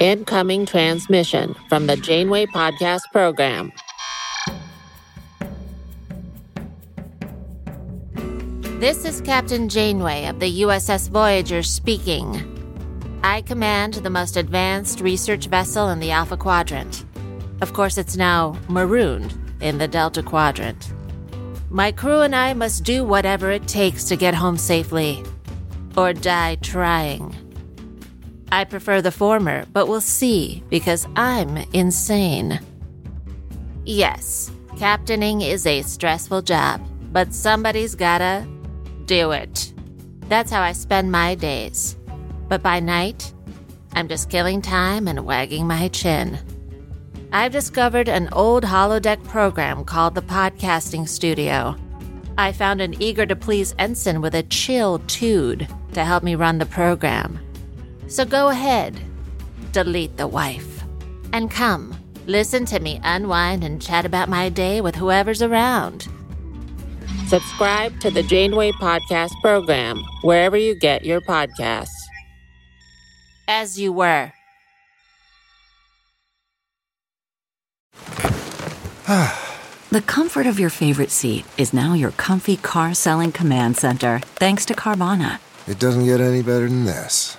Incoming transmission from the Janeway Podcast Program. This is Captain Janeway of the USS Voyager speaking. I command the most advanced research vessel in the Alpha Quadrant. Of course, it's now marooned in the Delta Quadrant. My crew and I must do whatever it takes to get home safely, or die trying. I prefer the former, but we'll see because I'm insane. Yes, captaining is a stressful job, but somebody's gotta do it. That's how I spend my days. But by night, I'm just killing time and wagging my chin. I've discovered an old holodeck program called the Podcasting Studio. I found an eager to please ensign with a chill tude to help me run the program. So go ahead, delete the wife, and come, listen to me unwind and chat about my day with whoever's around. Subscribe to the Janeway Podcast program wherever you get your podcasts. As you were. The comfort of your favorite seat is now your comfy car selling command center, thanks to Carvana. It doesn't get any better than this.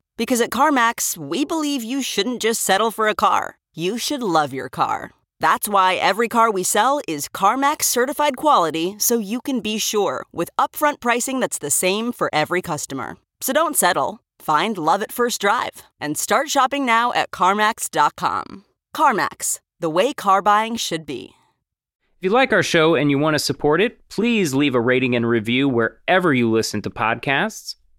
Because at CarMax, we believe you shouldn't just settle for a car, you should love your car. That's why every car we sell is CarMax certified quality so you can be sure with upfront pricing that's the same for every customer. So don't settle. Find love at first drive and start shopping now at CarMax.com. CarMax, the way car buying should be. If you like our show and you want to support it, please leave a rating and review wherever you listen to podcasts,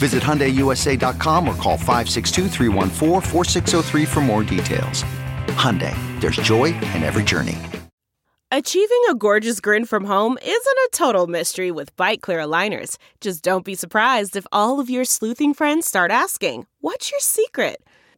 Visit HyundaiUSA.com or call 562 for more details. Hyundai, there's joy in every journey. Achieving a gorgeous grin from home isn't a total mystery with Byte clear aligners. Just don't be surprised if all of your sleuthing friends start asking, what's your secret?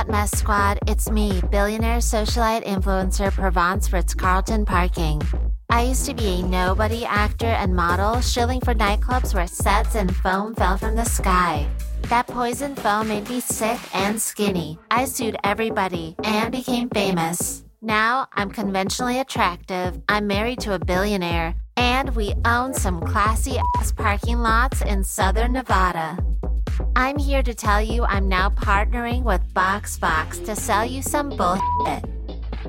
Hot Mess Squad, it's me, billionaire socialite influencer Provence Ritz Carlton Parking. I used to be a nobody actor and model, shilling for nightclubs where sets and foam fell from the sky. That poison foam made me sick and skinny. I sued everybody and became famous. Now I'm conventionally attractive, I'm married to a billionaire, and we own some classy ass parking lots in southern Nevada. I'm here to tell you I'm now partnering with BoxBox to sell you some bullshit.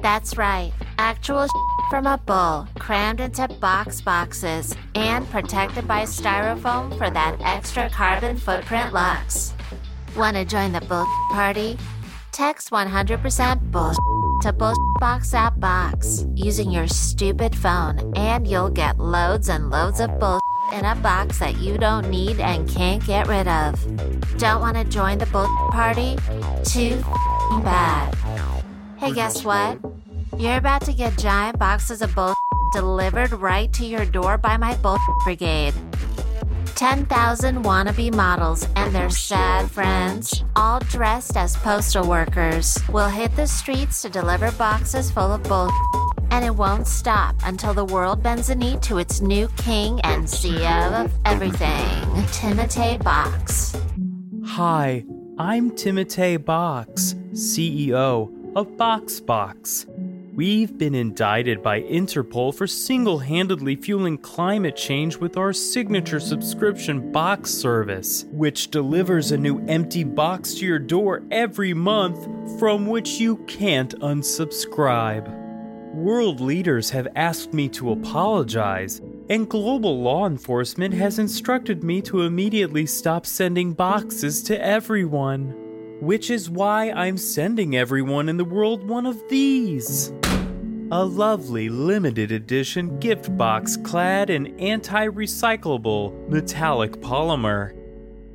That's right, actual from a bull, crammed into box boxes and protected by styrofoam for that extra carbon footprint lux. Want to join the bull party? Text 100% bull to bullbox app box using your stupid phone, and you'll get loads and loads of bull in a box that you don't need and can't get rid of. Don't want to join the bull party? Too bad. Hey, guess what? You're about to get giant boxes of bull delivered right to your door by my bull brigade. 10,000 wannabe models and their sad friends, all dressed as postal workers, will hit the streets to deliver boxes full of bull. And it won't stop until the world bends a knee to its new king and CEO of everything, Timotei Box. Hi, I'm Timotei Box, CEO of BoxBox. We've been indicted by Interpol for single handedly fueling climate change with our signature subscription box service, which delivers a new empty box to your door every month from which you can't unsubscribe. World leaders have asked me to apologize, and global law enforcement has instructed me to immediately stop sending boxes to everyone. Which is why I'm sending everyone in the world one of these. A lovely limited edition gift box clad in anti recyclable metallic polymer.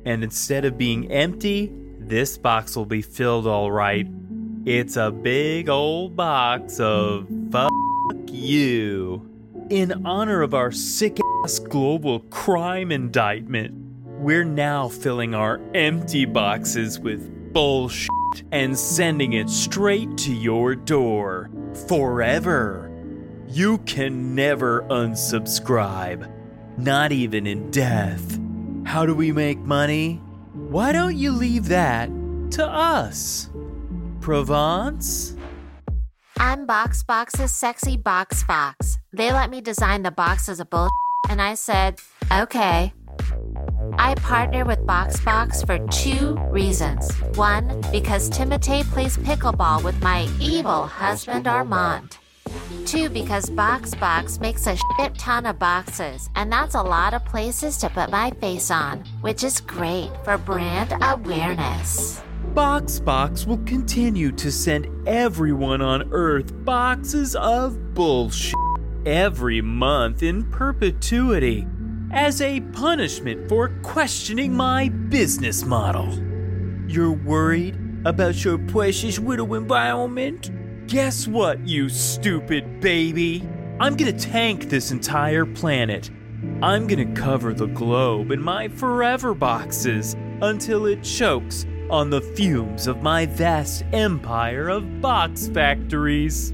And instead of being empty, this box will be filled all right. It's a big old box of fuck you. In honor of our sick ass global crime indictment, we're now filling our empty boxes with bullshit and sending it straight to your door forever. You can never unsubscribe, not even in death. How do we make money? Why don't you leave that to us? Provence? I'm BoxBox's sexy box fox. They let me design the boxes of bull, and I said, okay. I partner with BoxBox for two reasons. One, because Timotei plays pickleball with my evil husband Armand. Two, because BoxBox makes a shit ton of boxes, and that's a lot of places to put my face on, which is great for brand awareness. BoxBox will continue to send everyone on Earth boxes of bullshit every month in perpetuity as a punishment for questioning my business model. You're worried about your precious little environment? Guess what, you stupid baby? I'm gonna tank this entire planet. I'm gonna cover the globe in my forever boxes until it chokes on the fumes of my vast empire of box factories.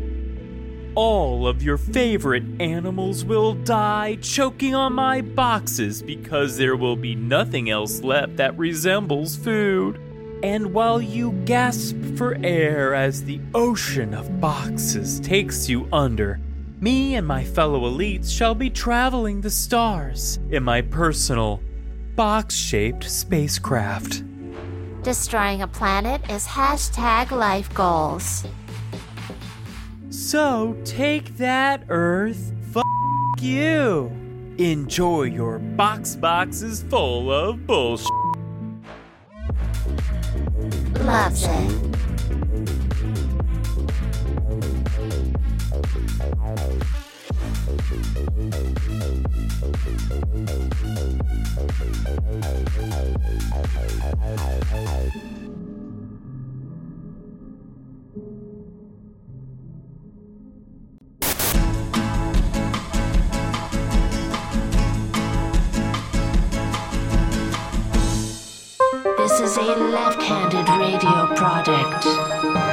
All of your favorite animals will die choking on my boxes because there will be nothing else left that resembles food. And while you gasp for air as the ocean of boxes takes you under, me and my fellow elites shall be traveling the stars in my personal box shaped spacecraft. Destroying a planet is hashtag life goals. So take that, Earth. F you. Enjoy your box boxes full of bullshit. Loves it. This is a left handed radio product.